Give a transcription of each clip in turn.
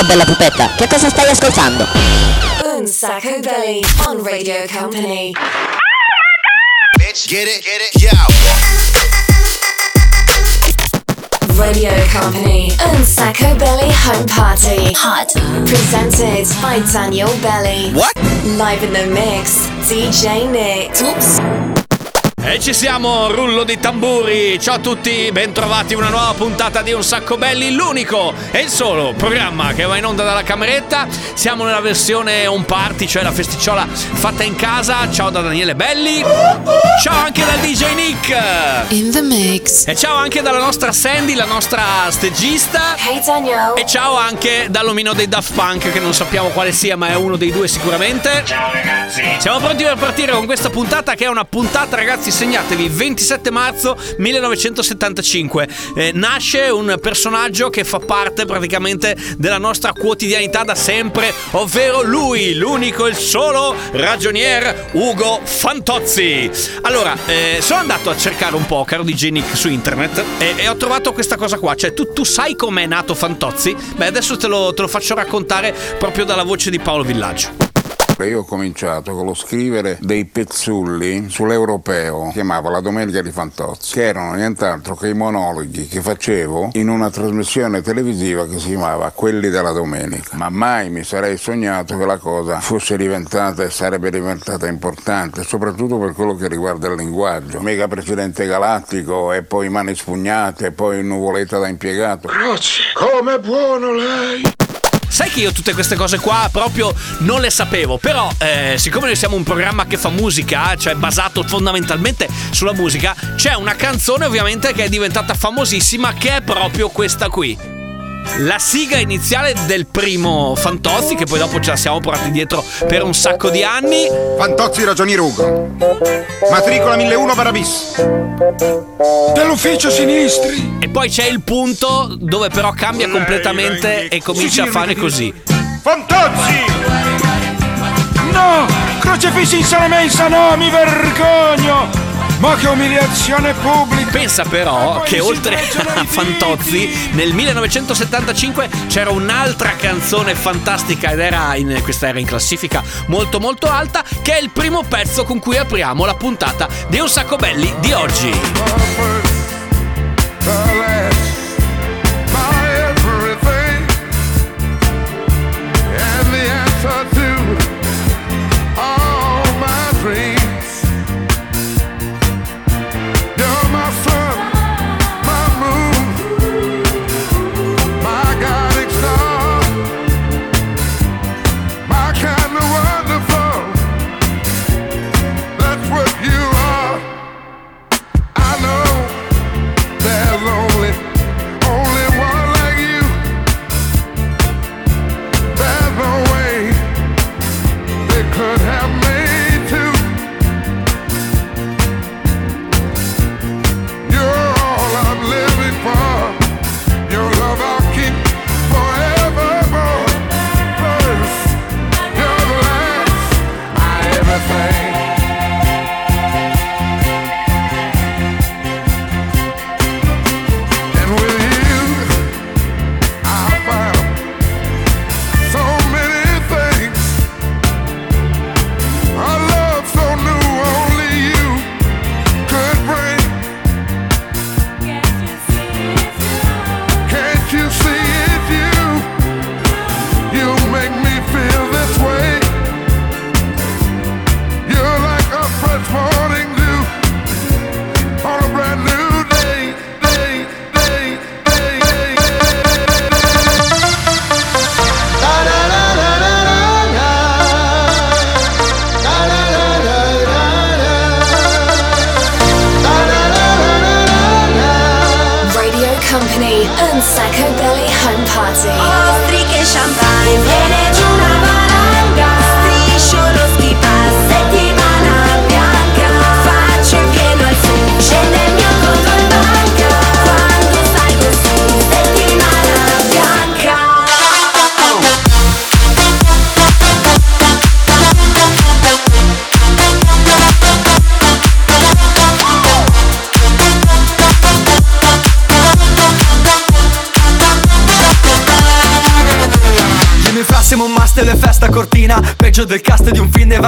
Ciao bella pupetta, che cosa stai ascoltando? Un sacco belly on Radio Company. Bitch, get it, get it, yo. Radio Company and Sacco Belly Home Party. Hot. Presented by Daniel Belly. What? Live in the mix, DJ Nick. Oops. E ci siamo, rullo di tamburi. Ciao a tutti, bentrovati in una nuova puntata di Un Sacco Belli, l'unico e il solo programma che va in onda dalla cameretta. Siamo nella versione on party, cioè la festicciola fatta in casa. Ciao da Daniele Belli. Ciao anche dal DJ Nick. In the mix. E ciao anche dalla nostra Sandy, la nostra stagista. Hey Daniel. E ciao anche dall'omino dei Daft Punk, che non sappiamo quale sia, ma è uno dei due sicuramente. Ciao ragazzi. Siamo pronti per partire con questa puntata, che è una puntata, ragazzi, segnatevi, 27 marzo 1975. Eh, nasce un personaggio che fa parte praticamente della nostra quotidianità da sempre, ovvero lui, l'unico e il solo ragionier Ugo Fantozzi. Allora, eh, sono andato a cercare un po', caro DJ Nick, su internet e, e ho trovato questa cosa qua. Cioè, tu, tu sai com'è nato Fantozzi? Beh, adesso te lo, te lo faccio raccontare proprio dalla voce di Paolo Villaggio. Io ho cominciato con lo scrivere dei pezzulli sull'europeo, chiamavo La Domenica di Fantozzi, che erano nient'altro che i monologhi che facevo in una trasmissione televisiva che si chiamava Quelli della Domenica. Ma mai mi sarei sognato che la cosa fosse diventata e sarebbe diventata importante, soprattutto per quello che riguarda il linguaggio. Mega Presidente Galattico e poi Mani Spugnate e poi Nuvoletta da impiegato. Grazie, come buono lei! Sai che io tutte queste cose qua proprio non le sapevo, però eh, siccome noi siamo un programma che fa musica, cioè basato fondamentalmente sulla musica, c'è una canzone ovviamente che è diventata famosissima che è proprio questa qui. La sigla iniziale del primo Fantozzi, che poi dopo ce la siamo portati dietro per un sacco di anni. Fantozzi Ragionier Ugo. Matricola 1001 Barabis. Dell'ufficio sinistri! E poi c'è il punto dove però cambia completamente e comincia a fare così. Fantozzi! No! Crocefissi in sala mensa, no, mi vergogno! Ma che umiliazione pubblica! Pensa però che oltre a Fantozzi nel 1975 c'era un'altra canzone fantastica ed era in, questa era in classifica molto molto alta che è il primo pezzo con cui apriamo la puntata di Un Sacco Belli di oggi.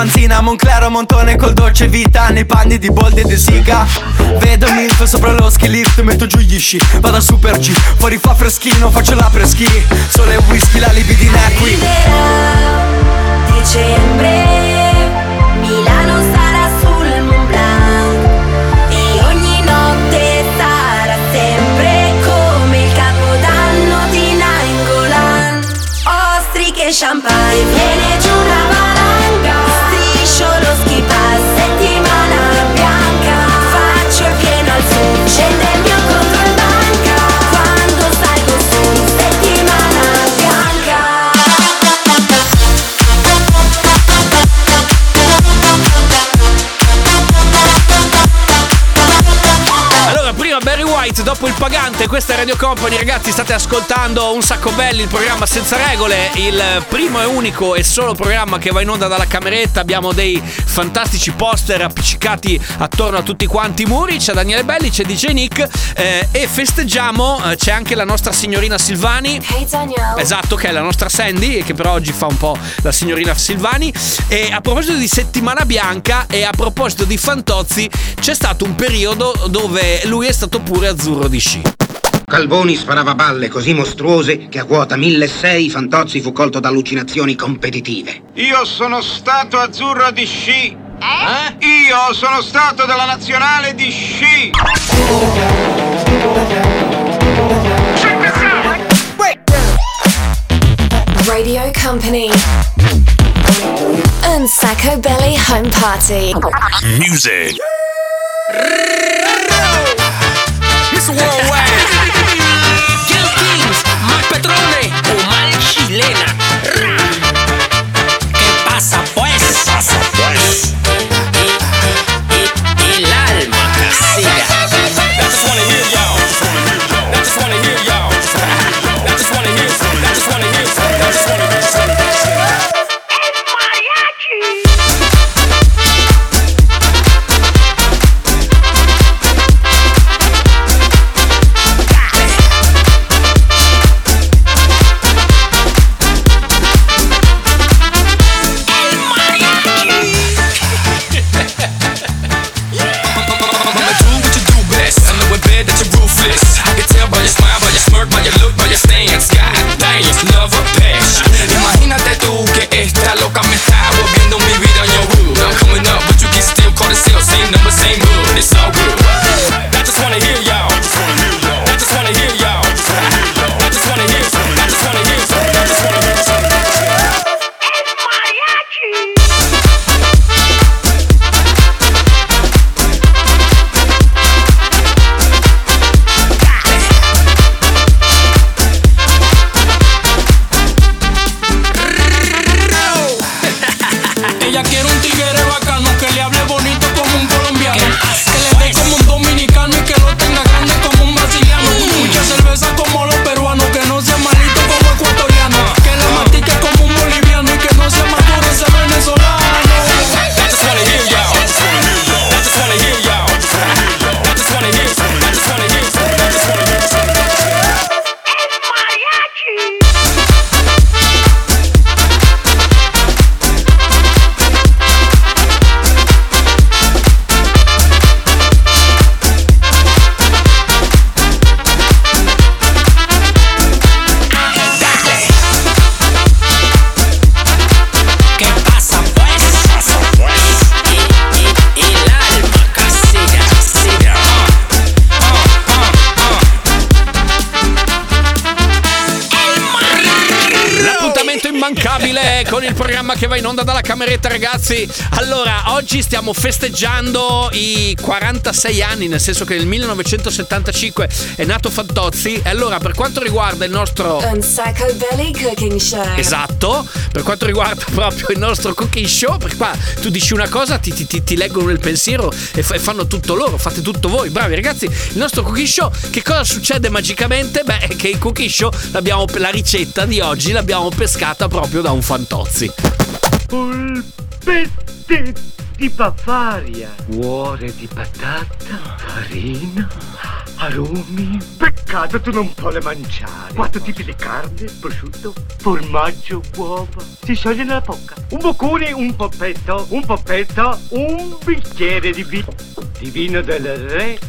Evanzina Monclero Montone col dolce vita Nei panni di Boldi e De Siga. Vedo Milf sopra lo ski lift Metto giù gli sci, vado a super G. Fuori fa freschino, faccio la preschi Sole e whisky, la libidina è qui Dicembre, pagante, questa è Radio Company, ragazzi, state ascoltando Un Sacco Belli, il programma senza regole, il primo e unico e solo programma che va in onda dalla cameretta. Abbiamo dei fantastici poster appiccicati attorno a tutti quanti i muri. C'è Daniele Belli, c'è DJ Nick eh, e festeggiamo, eh, c'è anche la nostra signorina Silvani. Hey Danielle. Esatto, che è la nostra Sandy, che però oggi fa un po' la signorina Silvani. E a proposito di settimana bianca e a proposito di Fantozzi, c'è stato un periodo dove lui è stato pure azzurro di sci. Calvoni sparava balle così mostruose che a quota 1600 Fantozzi fu colto da allucinazioni competitive. Io sono stato azzurro di sci. Eh? Io sono stato della nazionale di sci. Radio Company. And Sacco Belly Home Party. Music. Stiamo festeggiando i 46 anni, nel senso che nel 1975 è nato Fantozzi. E allora, per quanto riguarda il nostro And Sacco Belly Cooking Show. Esatto, per quanto riguarda proprio il nostro cooking show, perché qua tu dici una cosa, ti, ti- ti- leggono il pensiero e, fa- e fanno tutto loro, fate tutto voi, bravi ragazzi. Il nostro cooking show, che cosa succede magicamente? Beh, è che il cooking show, l'abbiamo, la ricetta di oggi l'abbiamo pescata proprio da un fantozzi. Polpette di Bavaria, cuore di patata, farina, aromi. Peccato tu non puoi mangiare. Quattro tipi di carne, prosciutto, formaggio, uova. Si scioglie nella bocca. Un boccone, un poppetto, un poppetto, un bicchiere di vino. Di vino del re.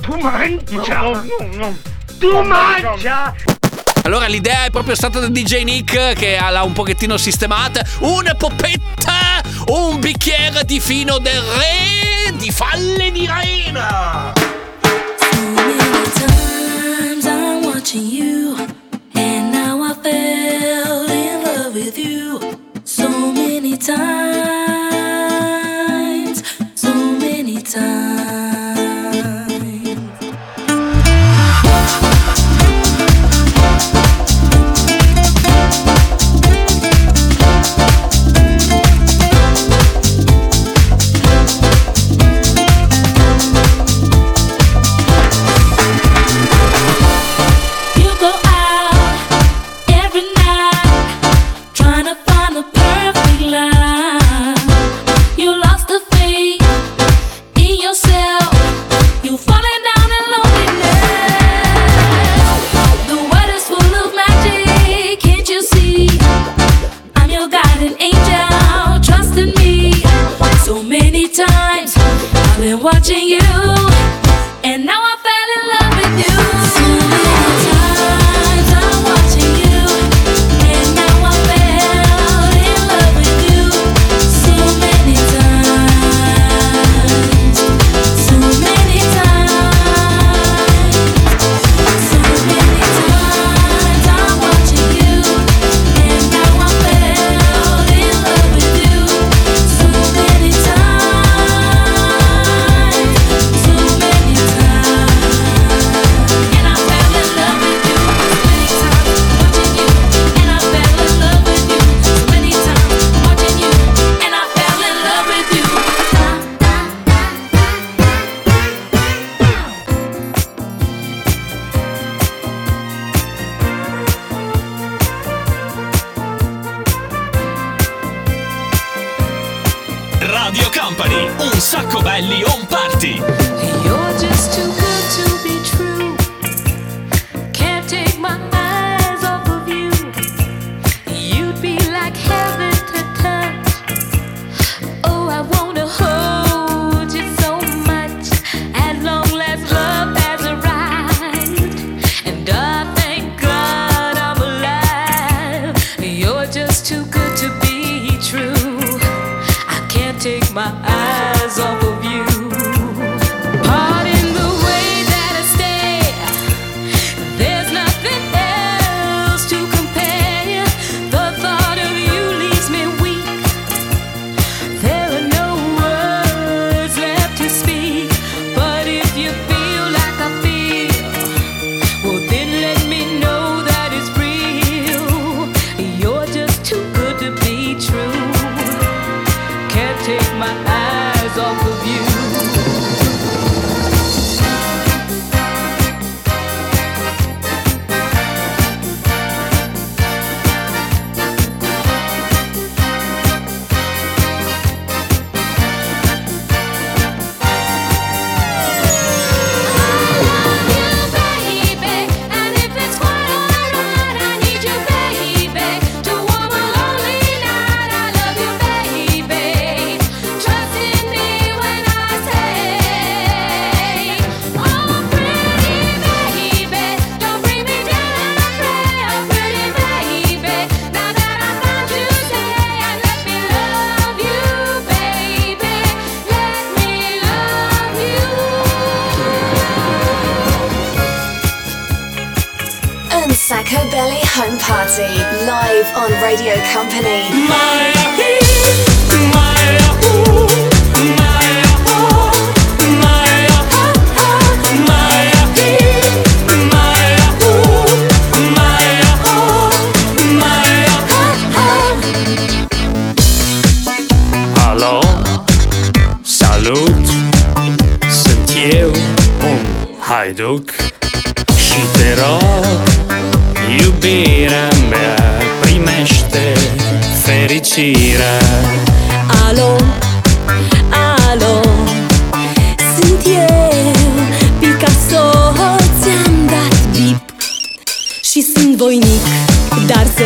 Tu mangia! No, no, no. Tu mangia! Allora l'idea è proprio stata da DJ Nick che l'ha un pochettino sistemata. Una poppetta, un bicchiere di fino del re di falle di Raina. So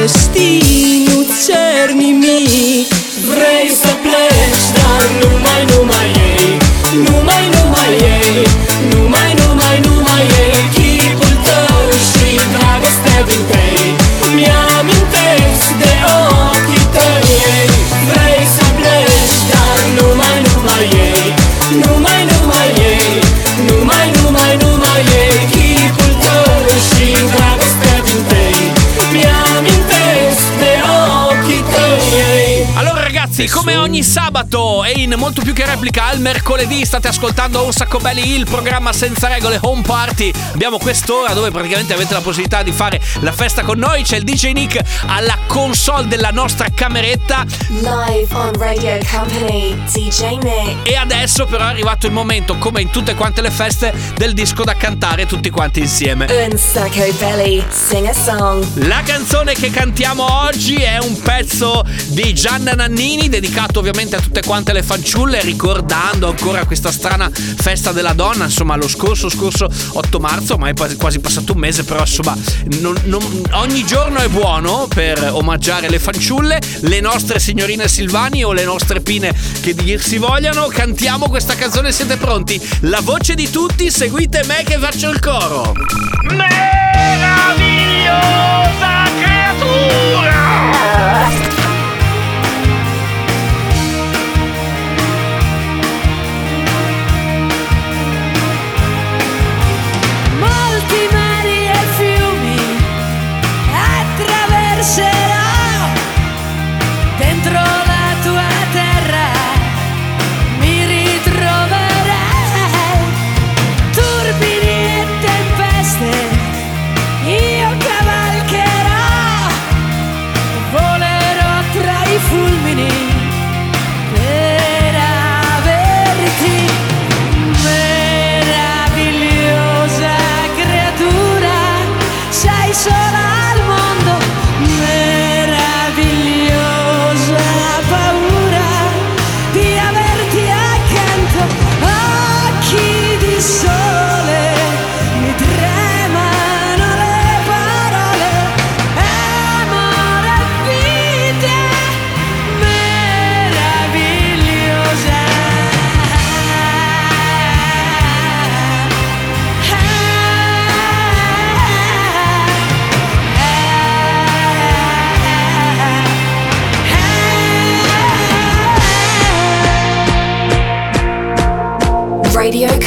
esteem. Come ogni sabato e in molto più che replica al mercoledì state ascoltando Un Sacco Belli, il programma senza regole home party. Abbiamo quest'ora dove praticamente avete la possibilità di fare la festa con noi. C'è il DJ Nick alla console della nostra cameretta. Live on Radio Company, DJ Nick. E adesso però è arrivato il momento, come in tutte quante le feste, del disco da cantare tutti quanti insieme. Un Sacco Belly, sing a song. La canzone che cantiamo oggi è un pezzo di Gianna Nannini, dedicato ovviamente a tutte quante le fanciulle, ricordando ancora questa strana festa della donna, insomma lo scorso, scorso 8 marzo, ormai è quasi passato un mese, però insomma non- non- ogni giorno è buono per omaggiare le fanciulle, le nostre signorine Silvani o le nostre pine che dir si vogliano. Cantiamo questa canzone, siete pronti? La voce di tutti, seguite me che faccio il coro. Meravigliosa creatura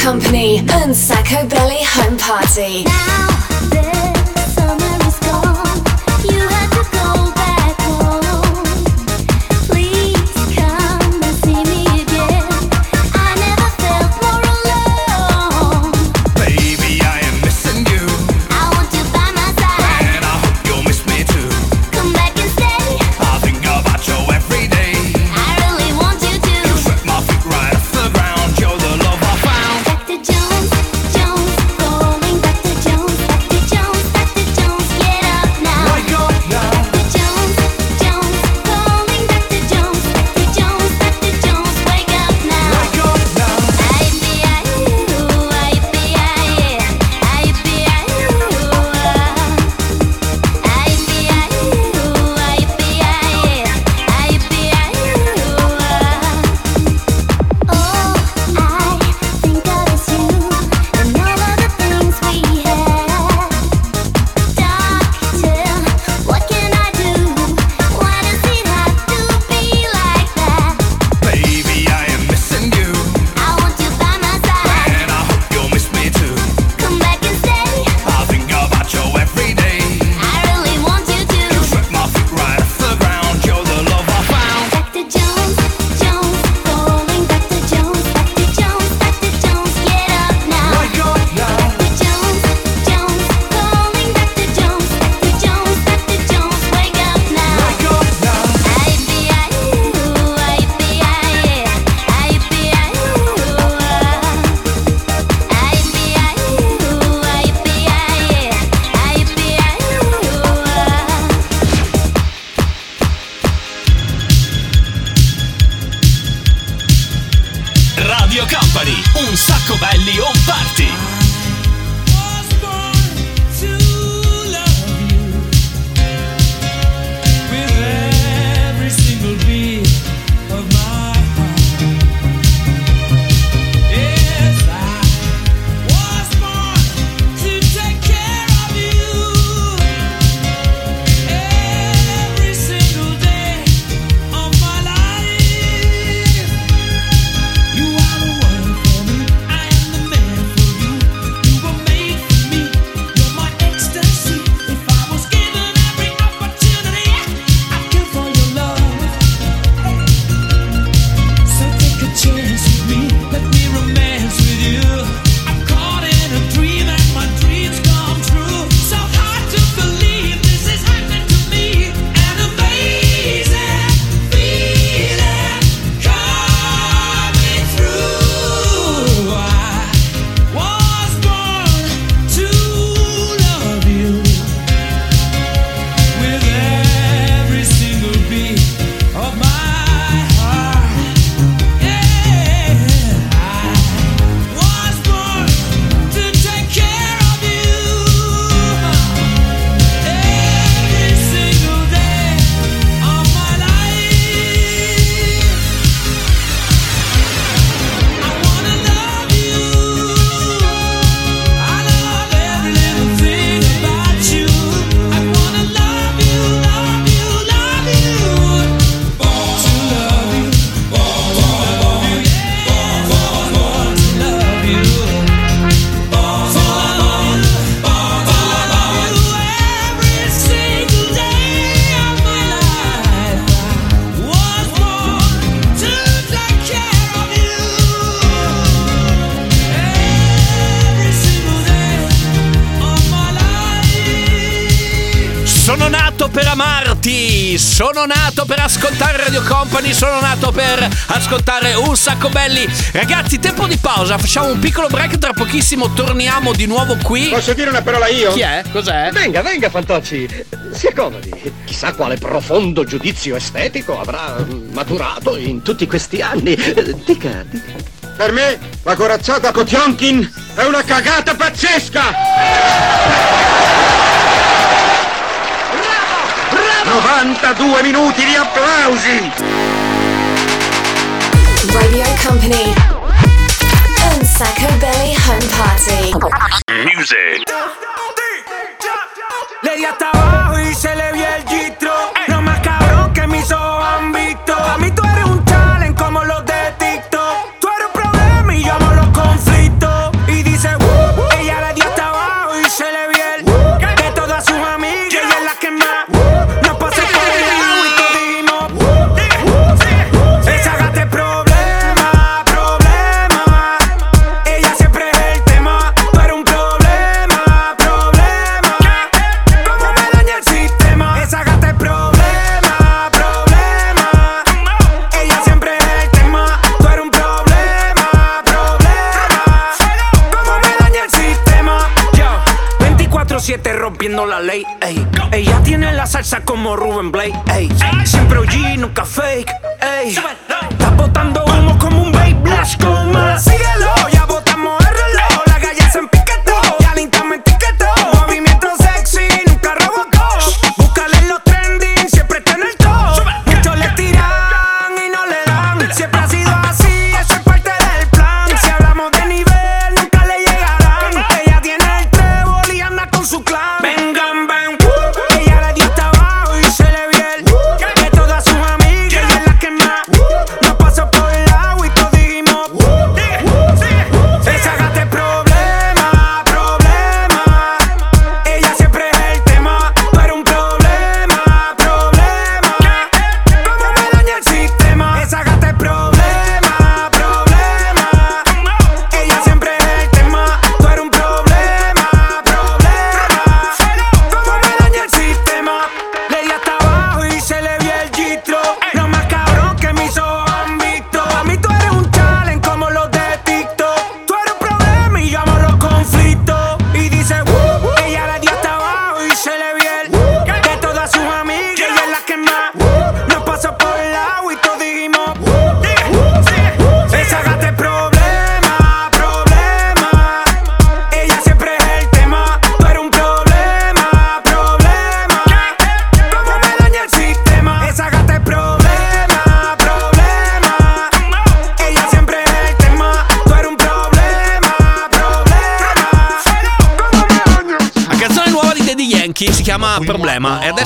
Company, and Sacco Belly Home Party. Baby, benvenuti! Sono nato per ascoltare Radio Company, sono nato per ascoltare un sacco belli. Ragazzi, tempo di pausa, facciamo un piccolo break, tra pochissimo torniamo di nuovo qui. Posso dire una parola io? Chi è? Cos'è? Venga, venga, Fantocci, si accomodi. Chissà quale profondo giudizio estetico avrà mm, maturato in tutti questi anni. Eh, dica, dica. Per me la corazzata Potionkin è una cagata pazzesca! 92 minuti di applausi! Radio Company. Un Sacco Belly Home Party. Music. Lady hasta abajo y se le vio el g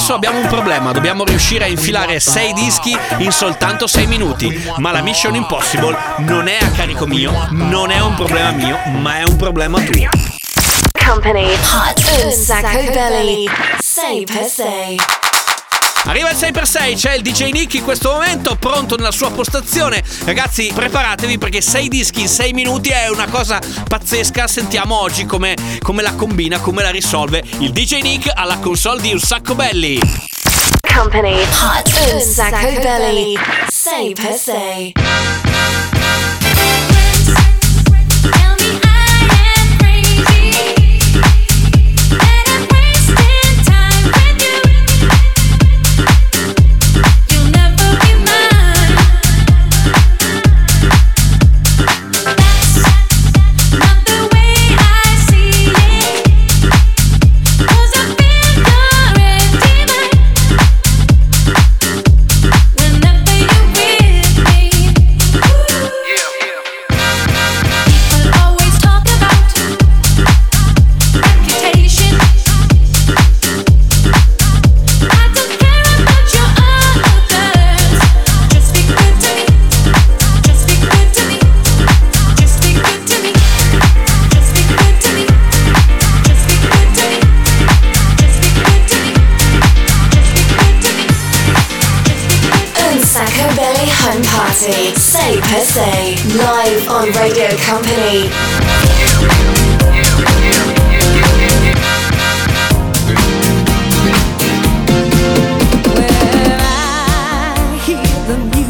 adesso abbiamo un problema, dobbiamo riuscire a infilare 6 dischi in soltanto 6 minuti, ma la Mission Impossible non è a carico mio, non è un problema mio, ma è un problema tuo. Company. Hot. Sacco belly, 6 per 6 Arriva il 6x6, c'è il DJ Nick in questo momento, pronto nella sua postazione. Ragazzi, preparatevi perché 6 dischi in 6 minuti è una cosa pazzesca. Sentiamo oggi come, come la combina, come la risolve il DJ Nick alla console di Un Sacco Belli. Company Hot Un Sacco Belli 6x6 on Radio Company. the music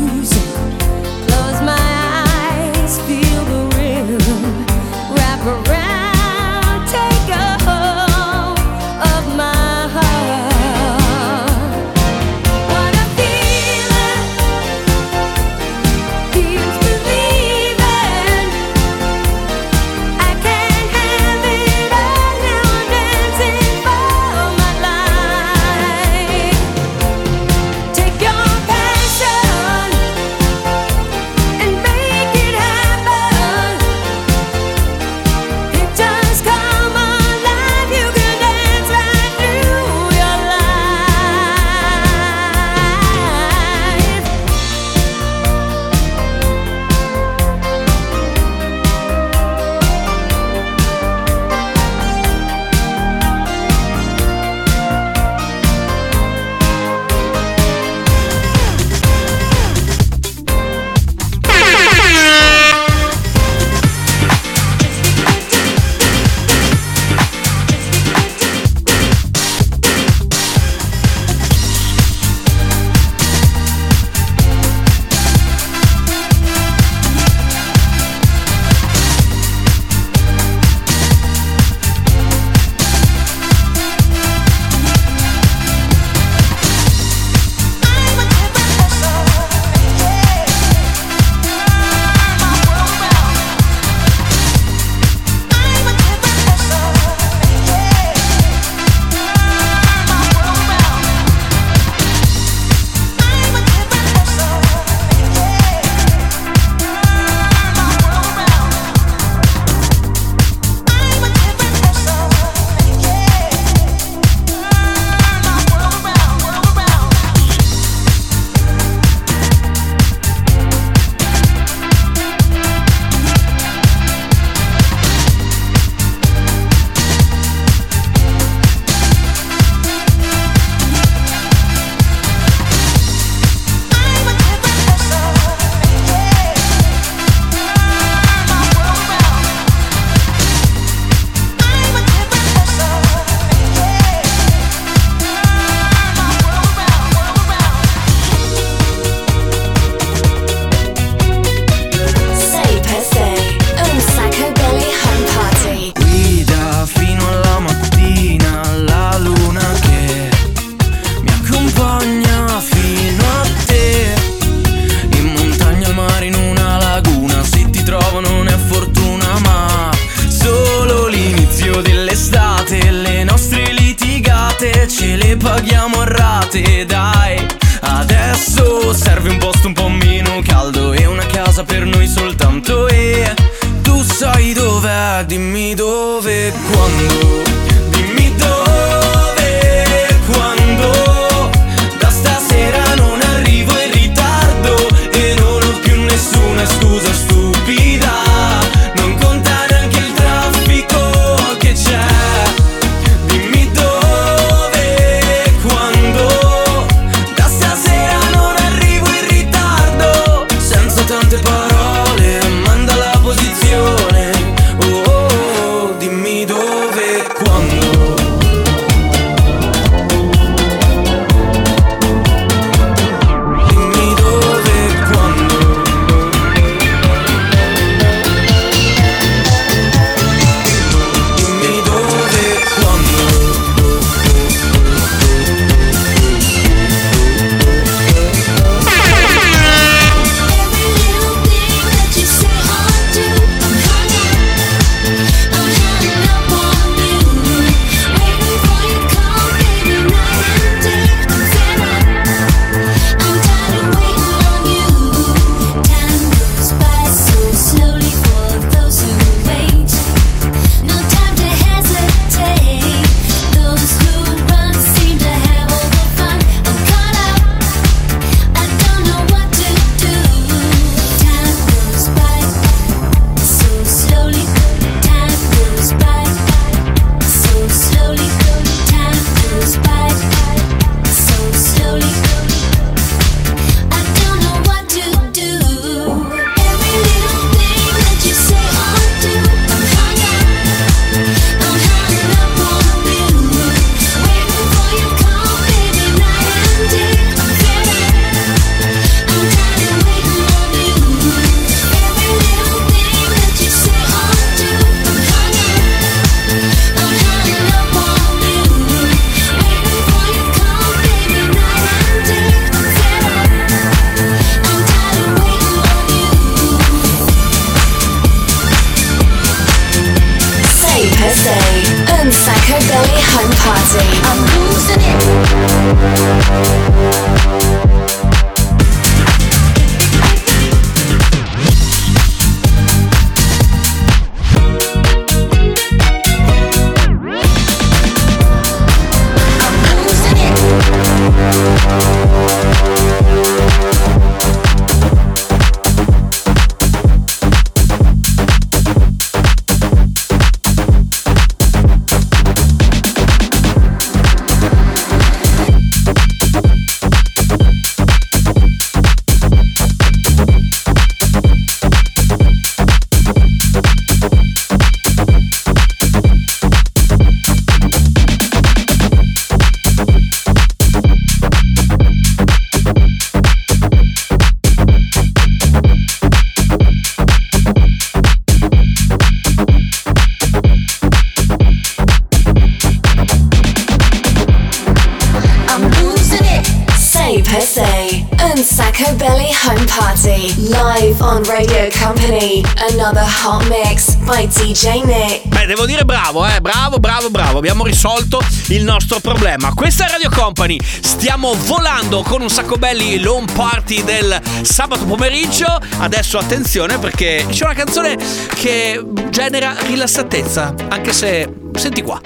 Abbiamo risolto il nostro problema. Questa è Radio Company. Stiamo volando con un sacco belli l'home party del sabato pomeriggio. Adesso attenzione perché c'è una canzone che genera rilassatezza. Anche se. Senti qua.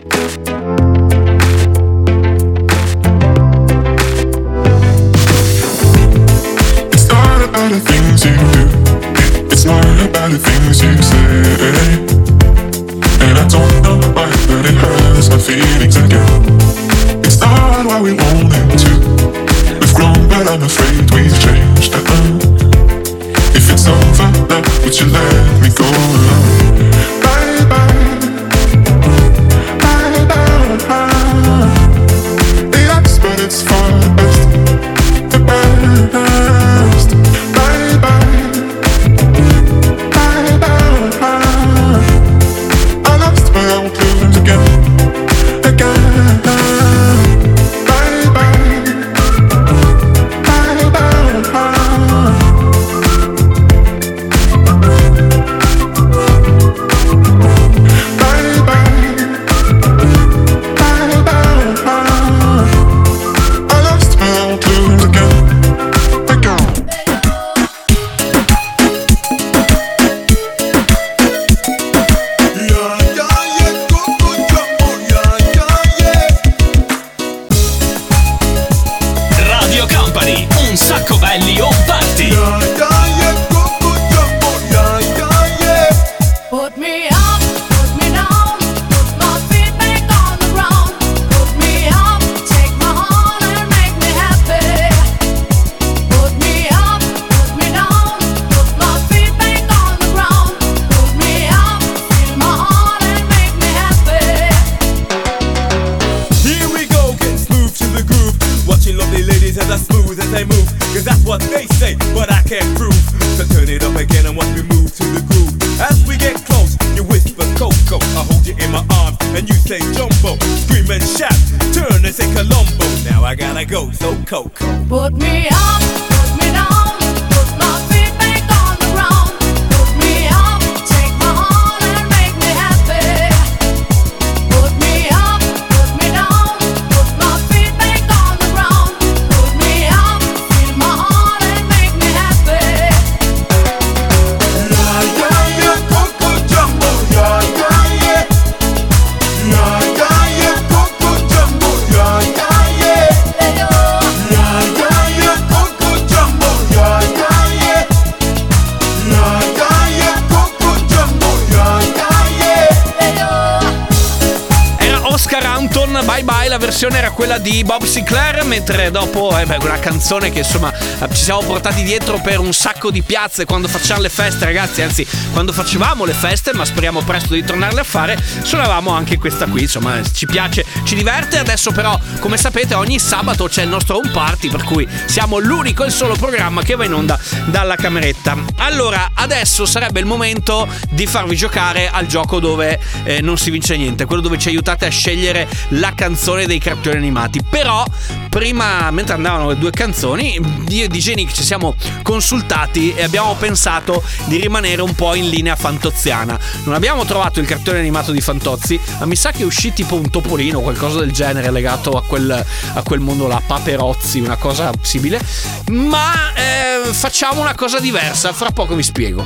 It's not about the things you do. It's not about the things you say. And I don't know why, but it hurts my feelings again. It's not what we wanted to. We've grown, but I'm afraid we've changed. Uh-uh. If it's over now, would you let me go? Bye, la versione era quella di Bob Sinclair, mentre dopo, eh beh, una canzone che insomma eh, ci siamo portati dietro per un sacco di piazze quando facciamo le feste, ragazzi, anzi quando facevamo le feste, ma speriamo presto di tornarle a fare, suonavamo anche questa qui, insomma ci piace, ci diverte, adesso però come sapete ogni sabato c'è il nostro home party, per cui siamo l'unico e solo programma che va in onda dalla cameretta. Allora, adesso sarebbe il momento di farvi giocare al gioco dove eh, non si vince niente, quello dove ci aiutate a scegliere la canzone dei cartoni animati. Però, prima, mentre andavano le due canzoni, io e DJ Nick ci siamo consultati e abbiamo pensato di rimanere un po' in linea fantoziana. Non abbiamo trovato il cartone animato di Fantozzi, ma mi sa che uscì tipo un topolino o qualcosa del genere legato a quel, a quel mondo là, Paperozzi, una cosa simile. Ma eh, facciamo una cosa diversa, fra poco vi spiego.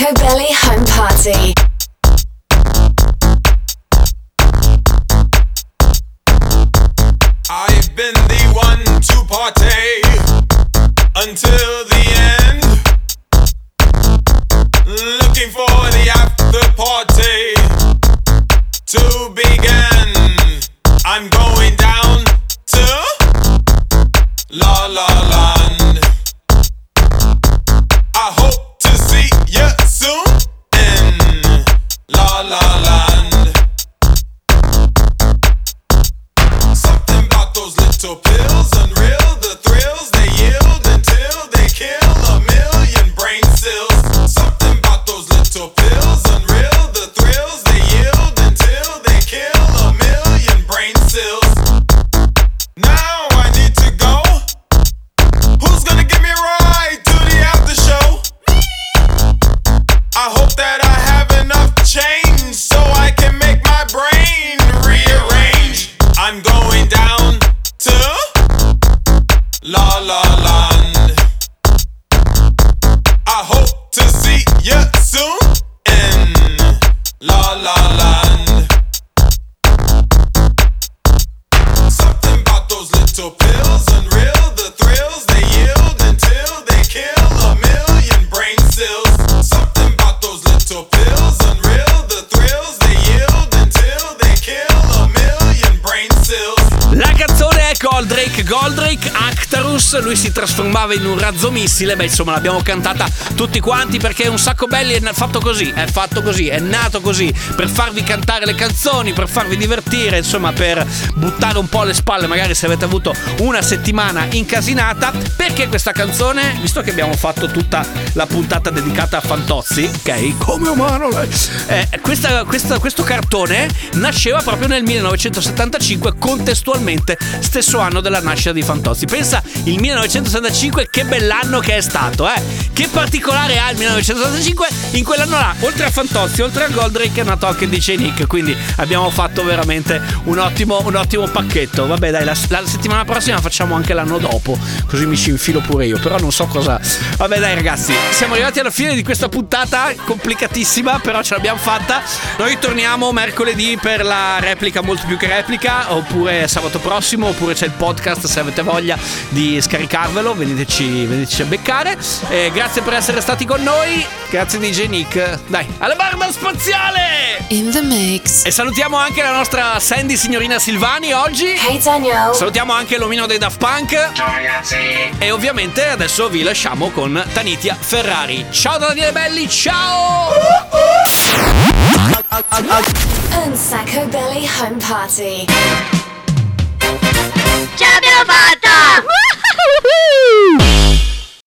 Un Sacco in un razzo missile, beh insomma l'abbiamo cantata tutti quanti perché un sacco belli è fatto così, è fatto così, è nato così, per farvi cantare le canzoni, per farvi divertire, insomma per buttare un po' le spalle magari se avete avuto una settimana incasinata, perché questa canzone, visto che abbiamo fatto tutta la puntata dedicata a Fantozzi, ok, come umano lei, eh, questa- questa- questo cartone nasceva proprio nel 1975 contestualmente stesso anno della nascita di Fantozzi. Pensa il 1975 che bell'anno che è stato, eh? Che particolare ha il 1975? In quell'anno là, oltre a Fantozzi, oltre a Goldrake è nato anche DJ Nick, quindi abbiamo fatto veramente un ottimo, un ottimo pacchetto. Vabbè, dai, la, la settimana prossima facciamo anche l'anno dopo, così mi ci infilo pure io, però non so cosa. Vabbè, dai, ragazzi, siamo arrivati alla fine di questa puntata complicatissima, però ce l'abbiamo fatta. Noi torniamo mercoledì per la replica molto più che replica, oppure sabato prossimo, oppure c'è il podcast se avete voglia di scaricarvelo, veniteci, veniteci a beccare. Eh, grazie per essere stati con noi, grazie DJ Nick. Dai, alla barba spaziale! In the mix. E salutiamo anche la nostra Sandy signorina Silvani oggi. Hey Daniel. Salutiamo anche l'omino dei Daft Punk. Ciao ragazzi. E ovviamente adesso vi lasciamo con Tanitia Ferrari. Ciao da Daniele Belli, ciao! Un Sacco Belly Home Party. Ce l'abbiamo fatta!